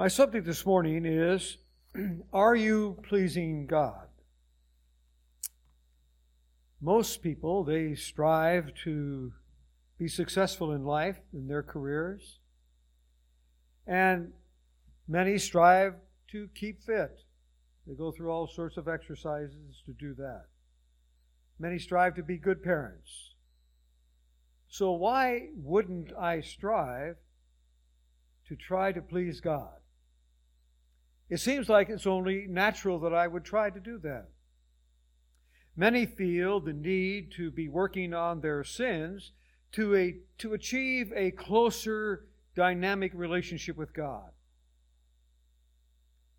My subject this morning is Are you pleasing God? Most people, they strive to be successful in life, in their careers, and many strive to keep fit. They go through all sorts of exercises to do that. Many strive to be good parents. So, why wouldn't I strive to try to please God? It seems like it's only natural that I would try to do that. Many feel the need to be working on their sins to, a, to achieve a closer dynamic relationship with God.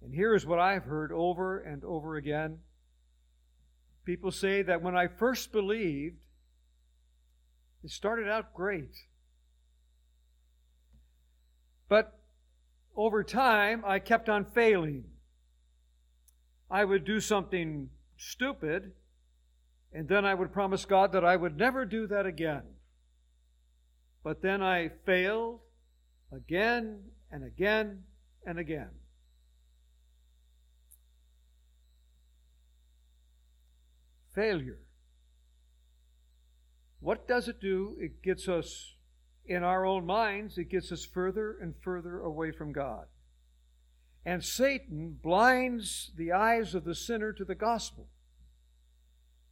And here is what I've heard over and over again. People say that when I first believed, it started out great. But over time, I kept on failing. I would do something stupid, and then I would promise God that I would never do that again. But then I failed again and again and again. Failure. What does it do? It gets us in our own minds, it gets us further and further away from God. And Satan blinds the eyes of the sinner to the gospel.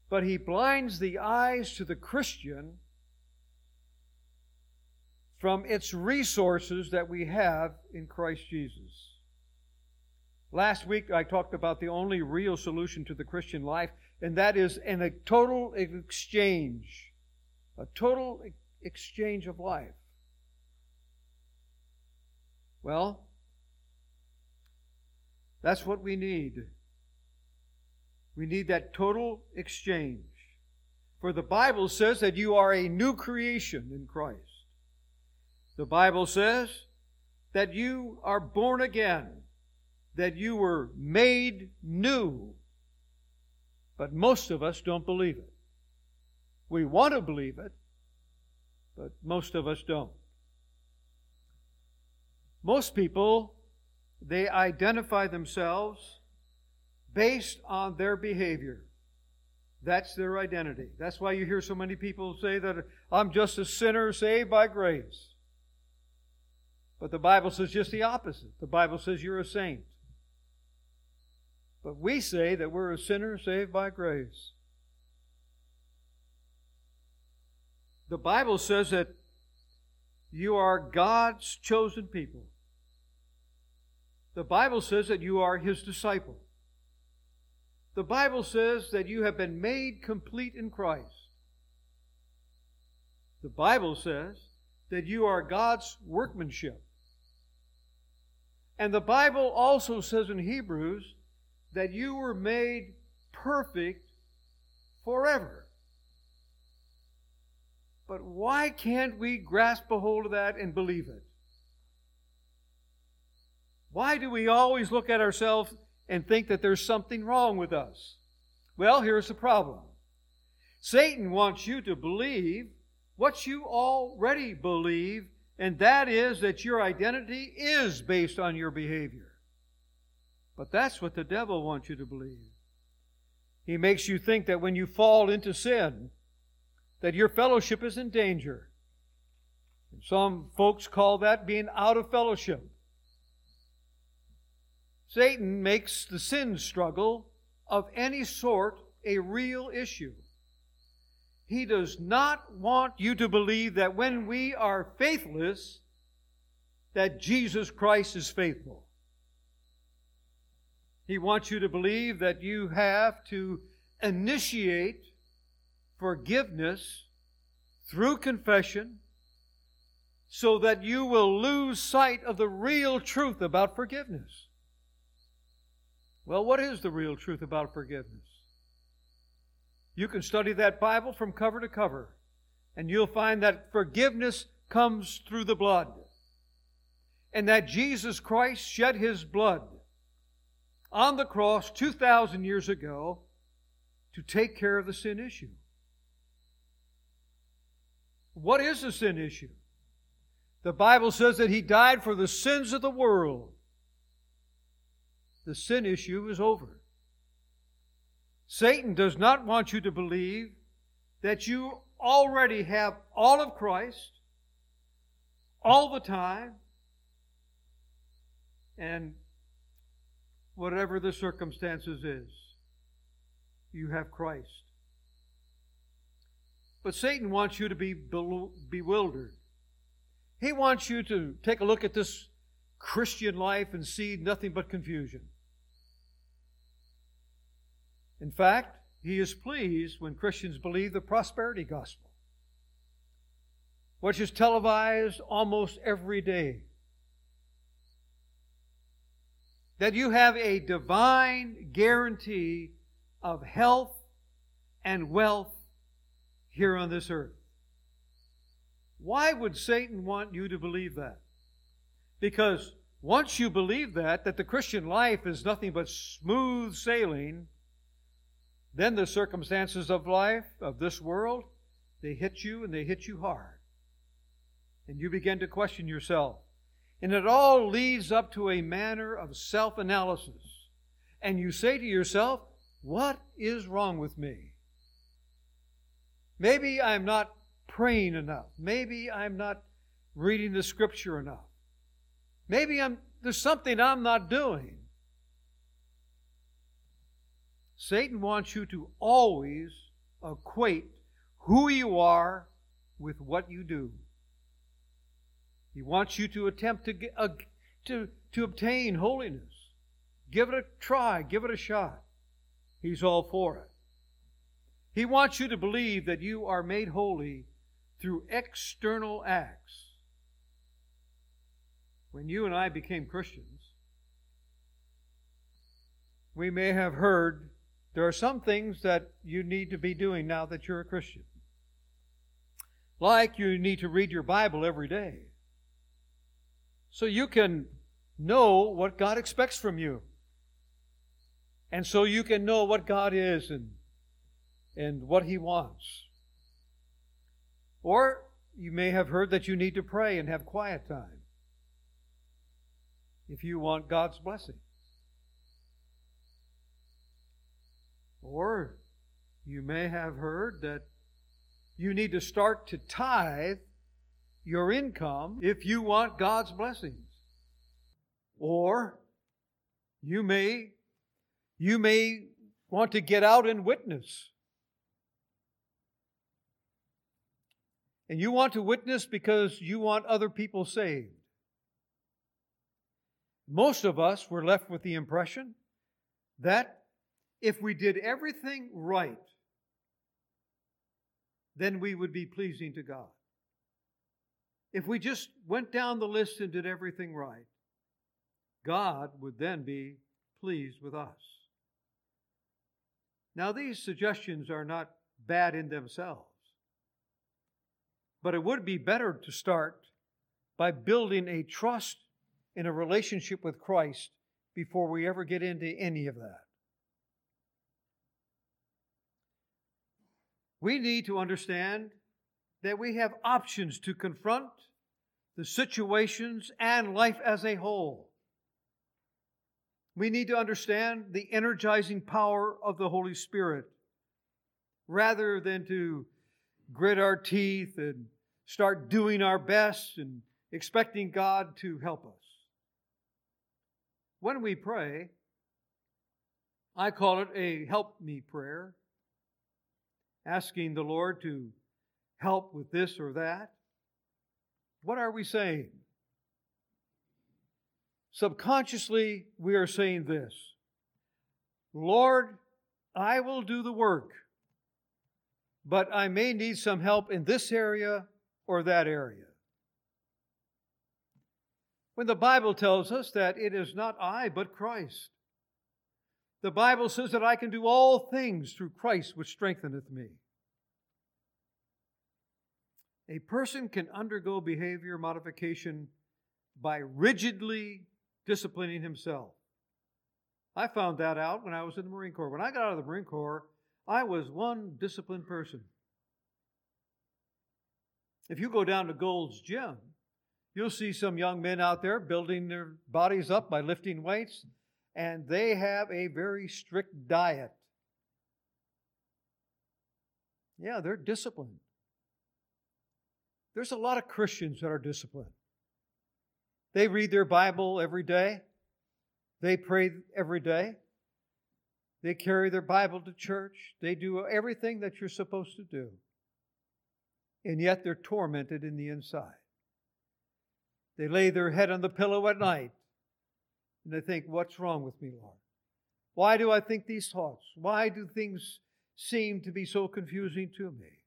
But he blinds the eyes to the Christian from its resources that we have in Christ Jesus. Last week I talked about the only real solution to the Christian life, and that is in a total exchange. A total exchange of life. Well, that's what we need. We need that total exchange. For the Bible says that you are a new creation in Christ. The Bible says that you are born again, that you were made new. But most of us don't believe it. We want to believe it, but most of us don't. Most people, they identify themselves based on their behavior. That's their identity. That's why you hear so many people say that I'm just a sinner saved by grace. But the Bible says just the opposite. The Bible says you're a saint. But we say that we're a sinner saved by grace. The Bible says that you are God's chosen people. The Bible says that you are His disciple. The Bible says that you have been made complete in Christ. The Bible says that you are God's workmanship. And the Bible also says in Hebrews that you were made perfect forever. But why can't we grasp a hold of that and believe it? Why do we always look at ourselves and think that there's something wrong with us? Well, here's the problem Satan wants you to believe what you already believe, and that is that your identity is based on your behavior. But that's what the devil wants you to believe. He makes you think that when you fall into sin, that your fellowship is in danger. Some folks call that being out of fellowship. Satan makes the sin struggle of any sort a real issue. He does not want you to believe that when we are faithless, that Jesus Christ is faithful. He wants you to believe that you have to initiate forgiveness through confession so that you will lose sight of the real truth about forgiveness. Well, what is the real truth about forgiveness? You can study that Bible from cover to cover, and you'll find that forgiveness comes through the blood, and that Jesus Christ shed his blood on the cross 2,000 years ago to take care of the sin issue. What is the sin issue? The Bible says that He died for the sins of the world. the sin issue is over. Satan does not want you to believe that you already have all of Christ all the time and whatever the circumstances is, you have Christ. But Satan wants you to be bewildered. He wants you to take a look at this Christian life and see nothing but confusion. In fact, he is pleased when Christians believe the prosperity gospel, which is televised almost every day. That you have a divine guarantee of health and wealth here on this earth. Why would Satan want you to believe that? Because once you believe that, that the Christian life is nothing but smooth sailing, then the circumstances of life, of this world, they hit you and they hit you hard. And you begin to question yourself. And it all leads up to a manner of self analysis. And you say to yourself, What is wrong with me? Maybe I'm not praying enough. Maybe I'm not reading the scripture enough. Maybe I'm, there's something I'm not doing. Satan wants you to always equate who you are with what you do. He wants you to attempt to, get, uh, to, to obtain holiness. Give it a try, give it a shot. He's all for it. He wants you to believe that you are made holy through external acts. When you and I became Christians, we may have heard there are some things that you need to be doing now that you're a Christian. Like you need to read your Bible every day. So you can know what God expects from you. And so you can know what God is and, and what He wants. Or you may have heard that you need to pray and have quiet time if you want God's blessing. Or you may have heard that you need to start to tithe your income if you want God's blessings. Or you may you may want to get out and witness. And you want to witness because you want other people saved. Most of us were left with the impression that if we did everything right, then we would be pleasing to God. If we just went down the list and did everything right, God would then be pleased with us. Now, these suggestions are not bad in themselves, but it would be better to start by building a trust in a relationship with Christ before we ever get into any of that. We need to understand that we have options to confront the situations and life as a whole. We need to understand the energizing power of the Holy Spirit rather than to grit our teeth and start doing our best and expecting God to help us. When we pray, I call it a help me prayer asking the Lord to help with this or that? What are we saying? Subconsciously, we are saying this Lord, I will do the work, but I may need some help in this area or that area. When the Bible tells us that it is not I, but Christ. The Bible says that I can do all things through Christ which strengtheneth me. A person can undergo behavior modification by rigidly disciplining himself. I found that out when I was in the Marine Corps. When I got out of the Marine Corps, I was one disciplined person. If you go down to Gold's Gym, you'll see some young men out there building their bodies up by lifting weights and they have a very strict diet. Yeah, they're disciplined. There's a lot of Christians that are disciplined. They read their Bible every day, they pray every day, they carry their Bible to church, they do everything that you're supposed to do. And yet they're tormented in the inside. They lay their head on the pillow at night and they think, What's wrong with me, Lord? Why do I think these thoughts? Why do things seem to be so confusing to me?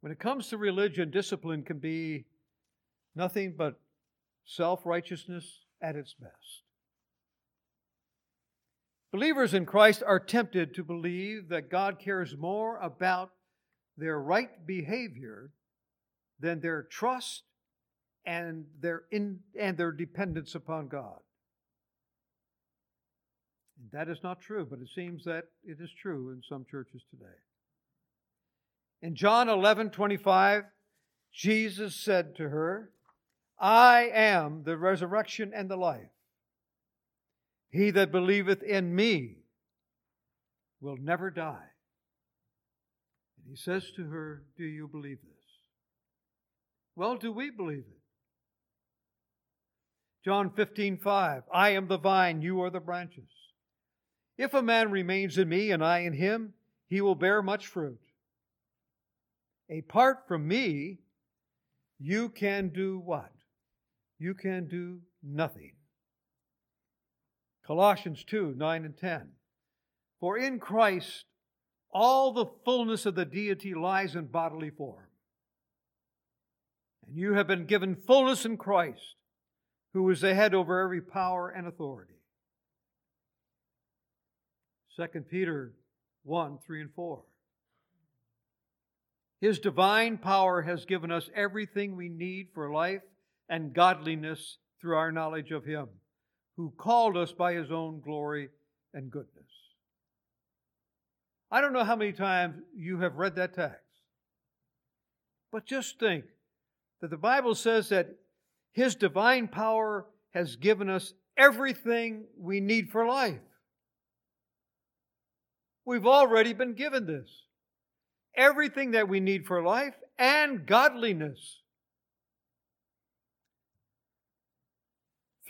When it comes to religion, discipline can be nothing but self righteousness at its best. Believers in Christ are tempted to believe that God cares more about their right behavior than their trust and their, in, and their dependence upon God. That is not true, but it seems that it is true in some churches today. In John 11 25, Jesus said to her, I am the resurrection and the life. He that believeth in me will never die. And he says to her, Do you believe this? Well, do we believe it? John 15, 5. I am the vine, you are the branches. If a man remains in me and I in him, he will bear much fruit. Apart from me, you can do what? You can do nothing. Colossians 2 9 and 10. For in Christ all the fullness of the deity lies in bodily form. And you have been given fullness in Christ, who is the head over every power and authority. 2 Peter 1 3 and 4. His divine power has given us everything we need for life and godliness through our knowledge of Him, who called us by His own glory and goodness. I don't know how many times you have read that text, but just think that the Bible says that His divine power has given us everything we need for life. We've already been given this everything that we need for life and godliness.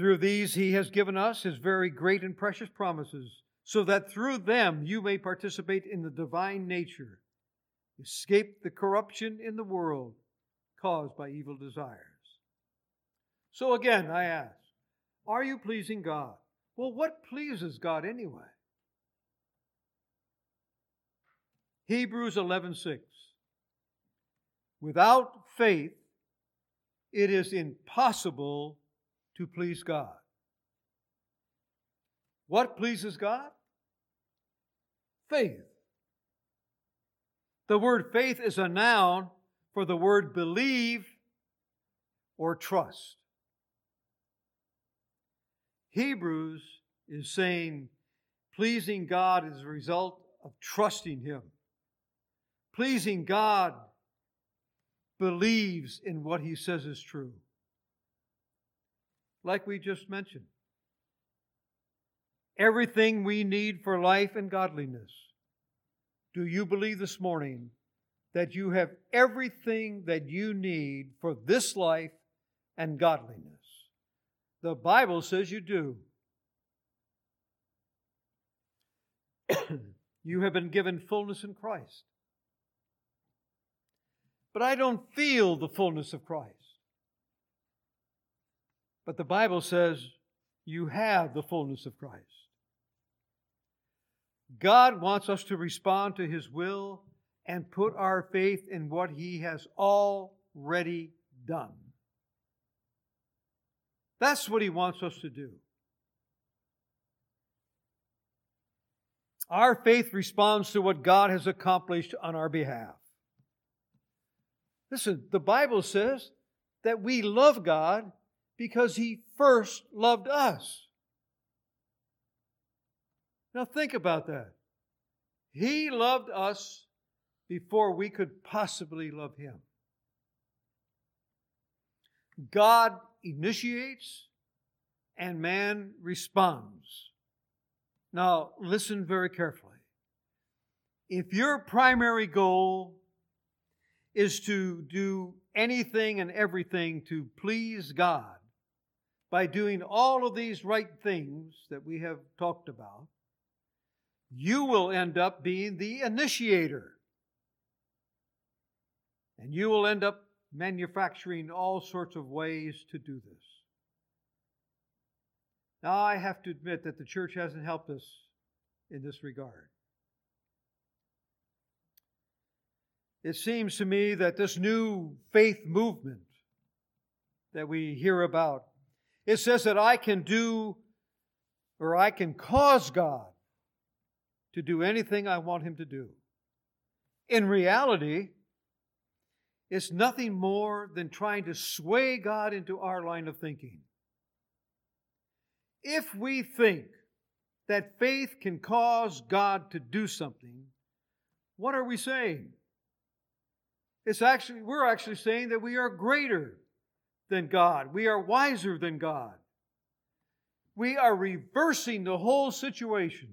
Through these, He has given us His very great and precious promises, so that through them you may participate in the divine nature, escape the corruption in the world caused by evil desires. So again, I ask, are you pleasing God? Well, what pleases God anyway? Hebrews 11:6 Without faith it is impossible to please God. What pleases God? Faith. The word faith is a noun for the word believe or trust. Hebrews is saying pleasing God is a result of trusting Him. Pleasing God believes in what he says is true. Like we just mentioned. Everything we need for life and godliness. Do you believe this morning that you have everything that you need for this life and godliness? The Bible says you do. you have been given fullness in Christ but I don't feel the fullness of Christ. But the Bible says you have the fullness of Christ. God wants us to respond to His will and put our faith in what He has already done. That's what He wants us to do. Our faith responds to what God has accomplished on our behalf. Listen, the Bible says that we love God because He first loved us. Now think about that. He loved us before we could possibly love Him. God initiates and man responds. Now, listen very carefully. If your primary goal is to do anything and everything to please God by doing all of these right things that we have talked about, you will end up being the initiator. And you will end up manufacturing all sorts of ways to do this. Now, I have to admit that the church hasn't helped us in this regard. It seems to me that this new faith movement that we hear about, it says that I can do or I can cause God to do anything I want Him to do. In reality, it's nothing more than trying to sway God into our line of thinking. If we think that faith can cause God to do something, what are we saying? It's actually, we're actually saying that we are greater than God. We are wiser than God. We are reversing the whole situation.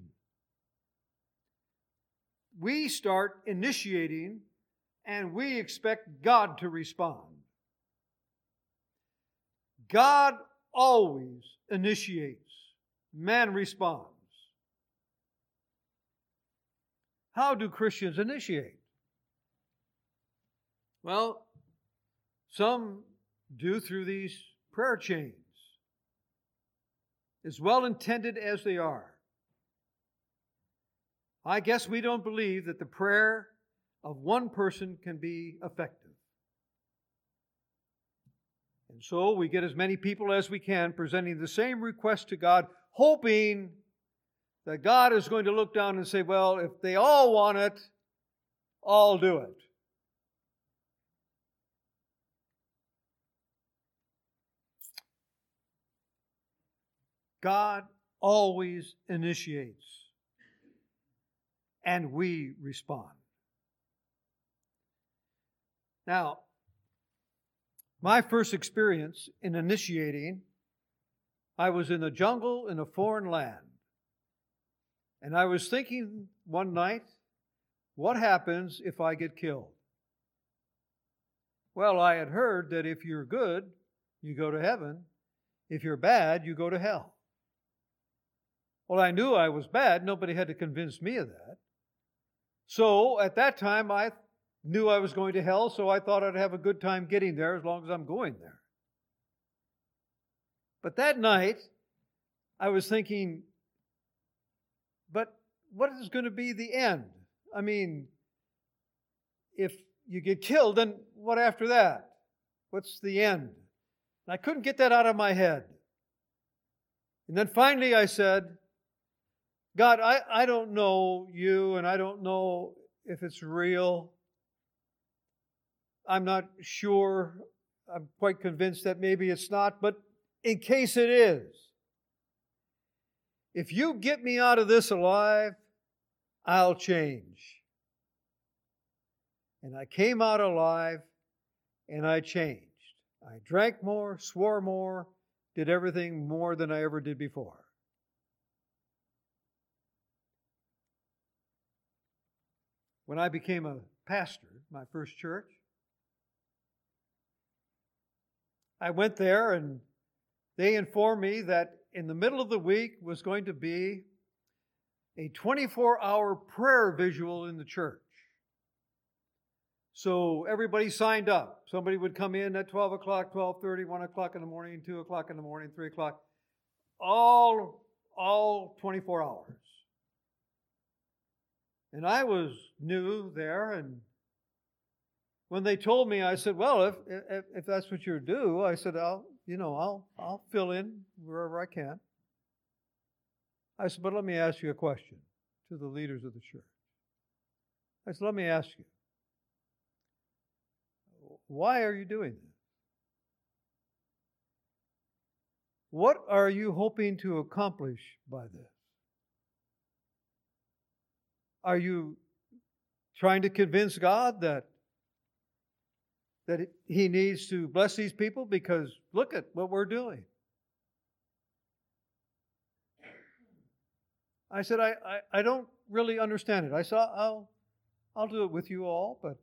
We start initiating and we expect God to respond. God always initiates, man responds. How do Christians initiate? Well, some do through these prayer chains, as well intended as they are. I guess we don't believe that the prayer of one person can be effective. And so we get as many people as we can presenting the same request to God, hoping that God is going to look down and say, Well, if they all want it, I'll do it. God always initiates, and we respond. Now, my first experience in initiating, I was in the jungle in a foreign land. And I was thinking one night, what happens if I get killed? Well, I had heard that if you're good, you go to heaven. If you're bad, you go to hell. Well, I knew I was bad. Nobody had to convince me of that. So at that time, I knew I was going to hell, so I thought I'd have a good time getting there as long as I'm going there. But that night, I was thinking, but what is going to be the end? I mean, if you get killed, then what after that? What's the end? And I couldn't get that out of my head. And then finally I said, God, I, I don't know you and I don't know if it's real. I'm not sure. I'm quite convinced that maybe it's not, but in case it is, if you get me out of this alive, I'll change. And I came out alive and I changed. I drank more, swore more, did everything more than I ever did before. When I became a pastor, my first church. I went there and they informed me that in the middle of the week was going to be a 24 hour prayer visual in the church. So everybody signed up. Somebody would come in at 12 o'clock, 12.30, 1 o'clock in the morning, 2 o'clock in the morning, 3 o'clock. All, all 24 hours. And I was new there, and when they told me, I said, "Well, if if, if that's what you do," I said, "I'll you know I'll I'll fill in wherever I can." I said, "But let me ask you a question to the leaders of the church." I said, "Let me ask you, why are you doing this? What are you hoping to accomplish by this?" Are you trying to convince God that that he needs to bless these people because look at what we're doing. I said, I, I, I don't really understand it. I said, I'll, I'll do it with you all, but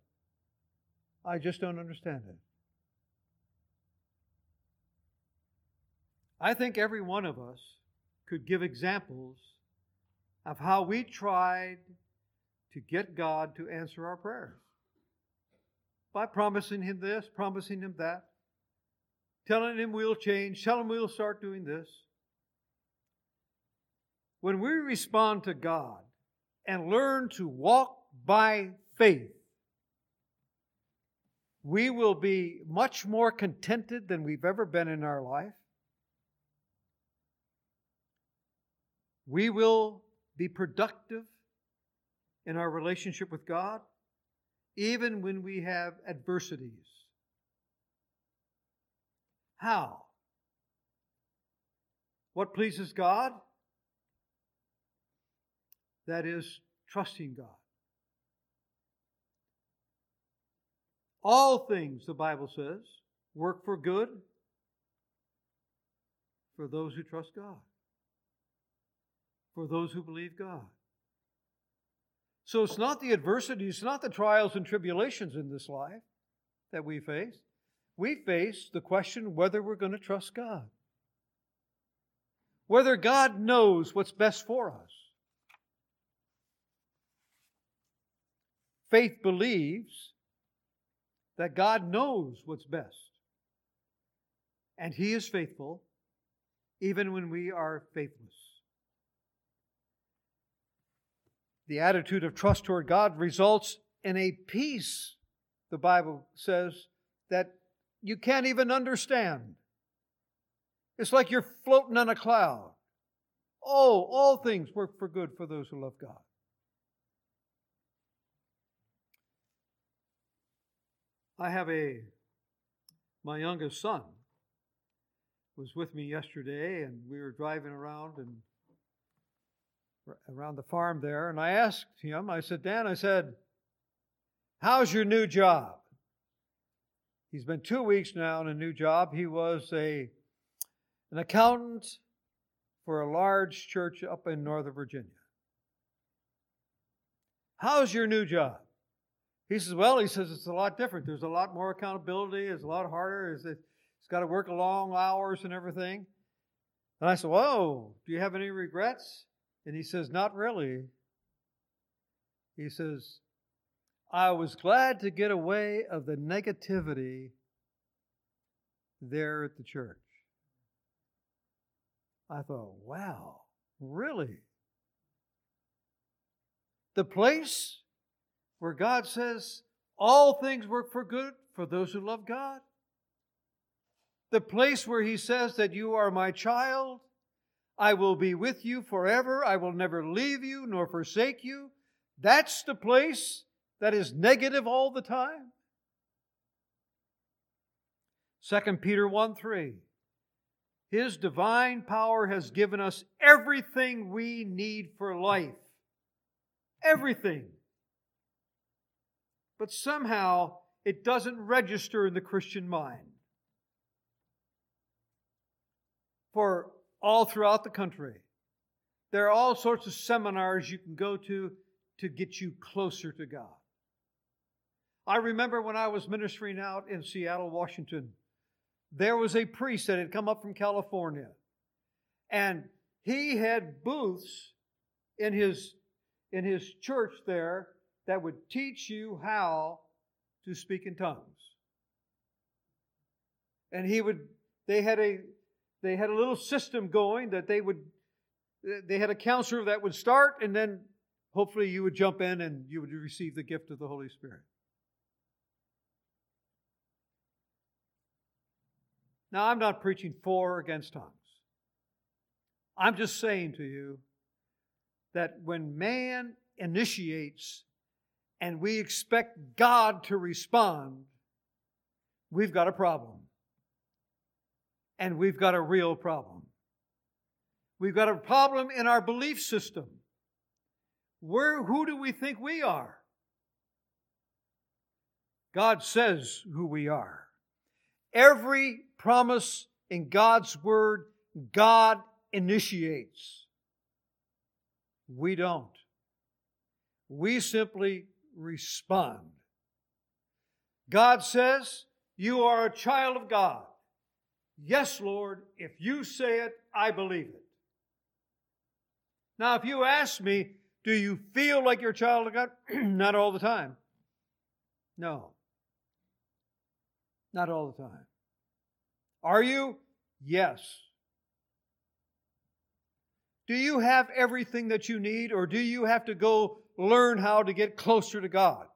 I just don't understand it. I think every one of us could give examples of how we tried to get God to answer our prayers by promising Him this, promising Him that, telling Him we'll change, telling Him we'll start doing this. When we respond to God and learn to walk by faith, we will be much more contented than we've ever been in our life. We will be productive in our relationship with God, even when we have adversities. How? What pleases God? That is, trusting God. All things, the Bible says, work for good for those who trust God, for those who believe God. So it's not the adversities, it's not the trials and tribulations in this life that we face. We face the question whether we're going to trust God, whether God knows what's best for us. Faith believes that God knows what's best. And He is faithful even when we are faithless. The attitude of trust toward God results in a peace, the Bible says, that you can't even understand. It's like you're floating on a cloud. Oh, all things work for good for those who love God. I have a, my youngest son was with me yesterday, and we were driving around and around the farm there, and I asked him, I said, Dan, I said, how's your new job? He's been two weeks now in a new job. He was a an accountant for a large church up in Northern Virginia. How's your new job? He says, Well, he says it's a lot different. There's a lot more accountability. It's a lot harder. It's, it's got to work long hours and everything. And I said, Whoa, do you have any regrets? And he says, Not really. He says, I was glad to get away of the negativity there at the church. I thought, wow, really? The place where God says all things work for good for those who love God. The place where He says that you are my child, I will be with you forever, I will never leave you nor forsake you. That's the place that is negative all the time. 2 Peter 1 3. His divine power has given us everything we need for life. Everything. But somehow it doesn't register in the Christian mind. For all throughout the country, there are all sorts of seminars you can go to to get you closer to God. I remember when I was ministering out in Seattle, Washington, there was a priest that had come up from California, and he had booths in his in his church there that would teach you how to speak in tongues. And he would they had a they had a little system going that they would they had a counselor that would start and then hopefully you would jump in and you would receive the gift of the Holy Spirit. Now, I'm not preaching for or against tongues. I'm just saying to you that when man initiates and we expect God to respond, we've got a problem. And we've got a real problem. We've got a problem in our belief system. Where, who do we think we are? God says who we are. Every promise in God's Word, God initiates. We don't. We simply respond. God says, You are a child of God. Yes, Lord, if you say it, I believe it. Now, if you ask me, do you feel like you're a child of God? Not all the time. No. Not all the time. Are you? Yes. Do you have everything that you need, or do you have to go learn how to get closer to God?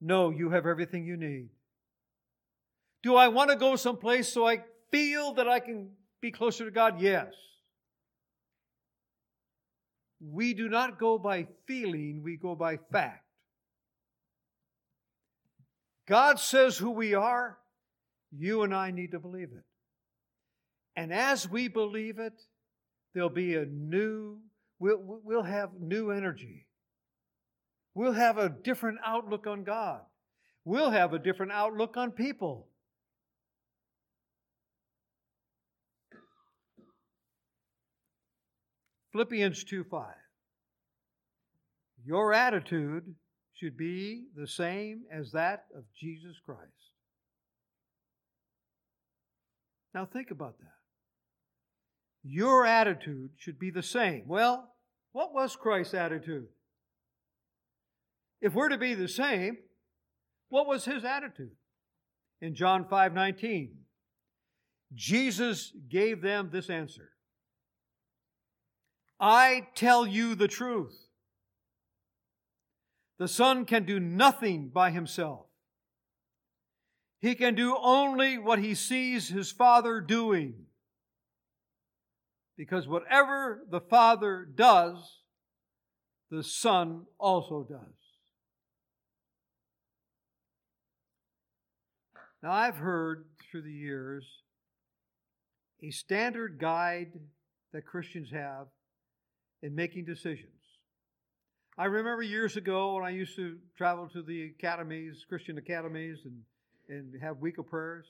No, you have everything you need. Do I want to go someplace so I feel that I can be closer to God? Yes. We do not go by feeling, we go by fact. God says who we are, you and I need to believe it. And as we believe it, there'll be a new, we'll, we'll have new energy. We'll have a different outlook on God. We'll have a different outlook on people. Philippians 2 5. Your attitude should be the same as that of Jesus Christ. Now think about that. Your attitude should be the same. Well, what was Christ's attitude? If we're to be the same, what was his attitude? In John 5:19, Jesus gave them this answer I tell you the truth. The Son can do nothing by himself. He can do only what he sees his Father doing. Because whatever the Father does, the Son also does. Now, I've heard through the years a standard guide that Christians have in making decisions. I remember years ago when I used to travel to the academies, Christian academies, and, and have week of prayers.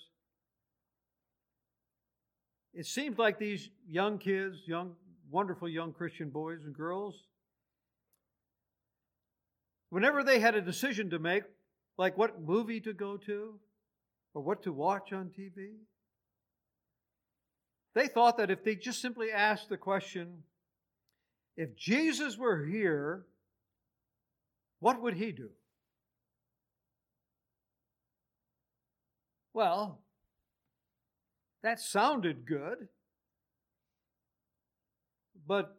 It seemed like these young kids, young, wonderful young Christian boys and girls, whenever they had a decision to make, like what movie to go to or what to watch on TV, they thought that if they just simply asked the question, if Jesus were here, what would he do? Well, that sounded good, but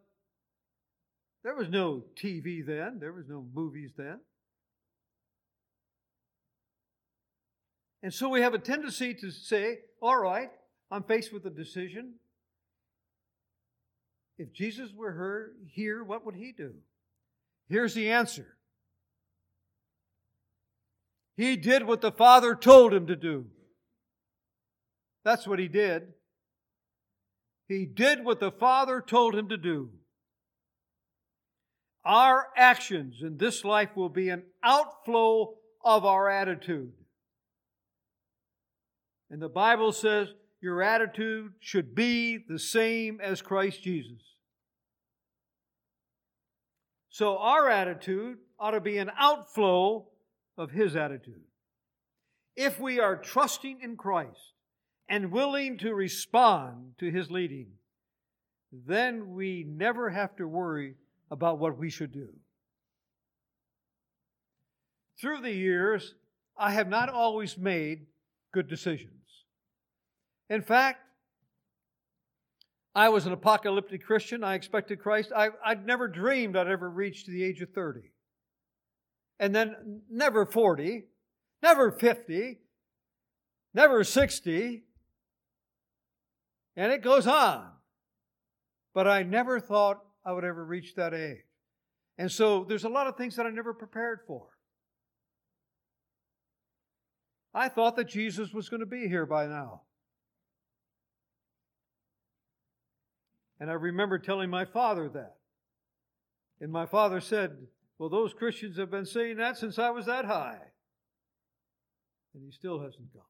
there was no TV then, there was no movies then. And so we have a tendency to say, all right, I'm faced with a decision. If Jesus were her, here, what would he do? Here's the answer He did what the Father told him to do. That's what he did. He did what the Father told him to do. Our actions in this life will be an outflow of our attitude. And the Bible says your attitude should be the same as Christ Jesus. So our attitude ought to be an outflow of His attitude. If we are trusting in Christ and willing to respond to His leading, then we never have to worry about what we should do. Through the years, I have not always made good decisions. In fact, I was an apocalyptic Christian. I expected Christ. I, would never dreamed I'd ever reach the age of 30. And then never 40, never 50, never 60. And it goes on. But I never thought I would ever reach that age. And so there's a lot of things that I never prepared for. I thought that Jesus was going to be here by now. And I remember telling my father that. And my father said, Well, those Christians have been saying that since I was that high. And he still hasn't come.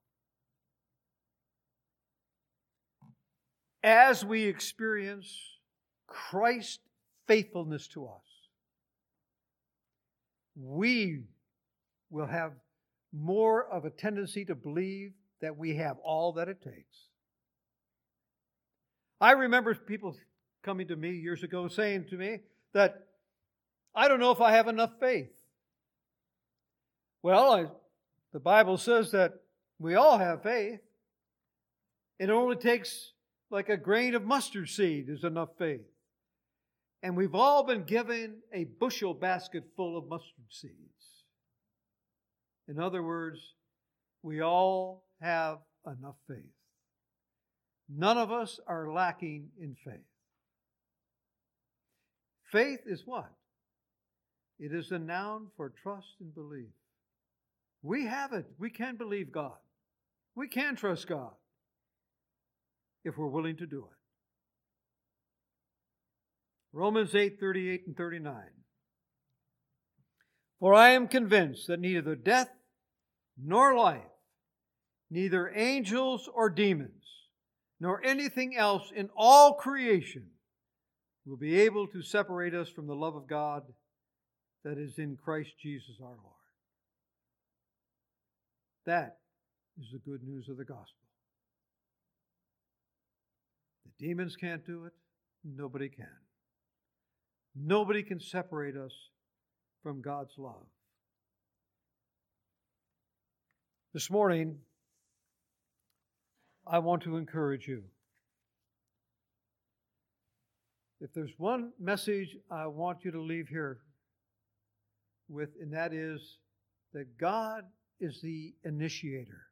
As we experience Christ faithfulness to us, we will have more of a tendency to believe that we have all that it takes. I remember people coming to me years ago saying to me that I don't know if I have enough faith. Well, I, the Bible says that we all have faith. It only takes like a grain of mustard seed is enough faith. And we've all been given a bushel basket full of mustard seeds. In other words, we all have enough faith. None of us are lacking in faith. Faith is what? It is a noun for trust and belief. We have it. We can believe God. We can trust God if we're willing to do it. Romans 8 38 and 39. For I am convinced that neither death nor life, neither angels or demons, nor anything else in all creation will be able to separate us from the love of God that is in Christ Jesus our Lord. That is the good news of the gospel. The demons can't do it, nobody can. Nobody can separate us from God's love. This morning, I want to encourage you. If there's one message I want you to leave here with, and that is that God is the initiator.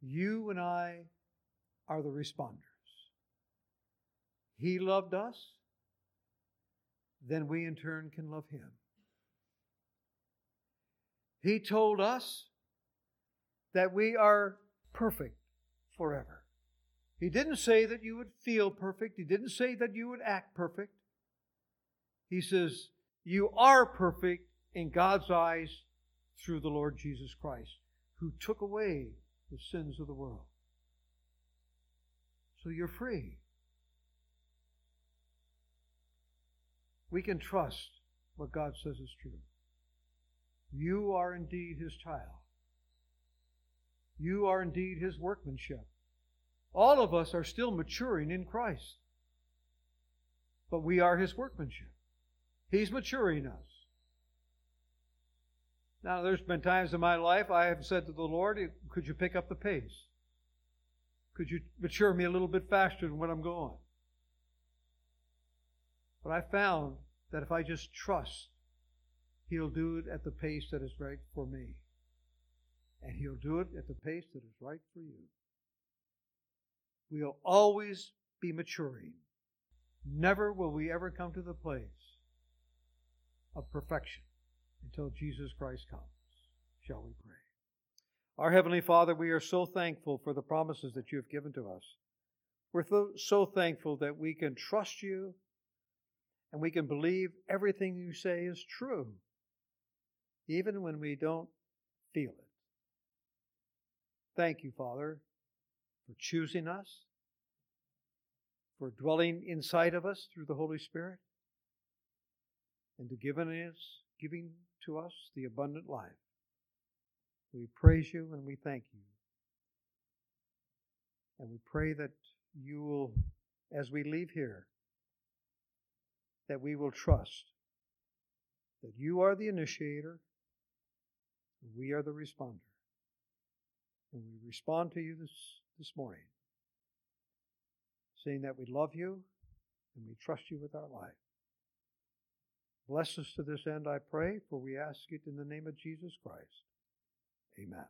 You and I are the responders. He loved us, then we in turn can love Him. He told us that we are perfect forever. He didn't say that you would feel perfect. He didn't say that you would act perfect. He says, You are perfect in God's eyes through the Lord Jesus Christ, who took away the sins of the world. So you're free. We can trust what God says is true. You are indeed His child. You are indeed His workmanship. All of us are still maturing in Christ. But we are His workmanship. He's maturing us. Now, there's been times in my life I have said to the Lord, Could you pick up the pace? Could you mature me a little bit faster than what I'm going? But I found that if I just trust, He'll do it at the pace that is right for me. And He'll do it at the pace that is right for you. We'll always be maturing. Never will we ever come to the place of perfection until Jesus Christ comes. Shall we pray? Our Heavenly Father, we are so thankful for the promises that you have given to us. We're so thankful that we can trust you and we can believe everything you say is true, even when we don't feel it. Thank you, Father, for choosing us, for dwelling inside of us through the Holy Spirit, and to giving us, giving to us the abundant life. We praise you and we thank you. And we pray that you will, as we leave here, that we will trust that you are the initiator, and we are the responder. And we respond to you this, this morning, saying that we love you and we trust you with our life. Bless us to this end, I pray, for we ask it in the name of Jesus Christ. Amen.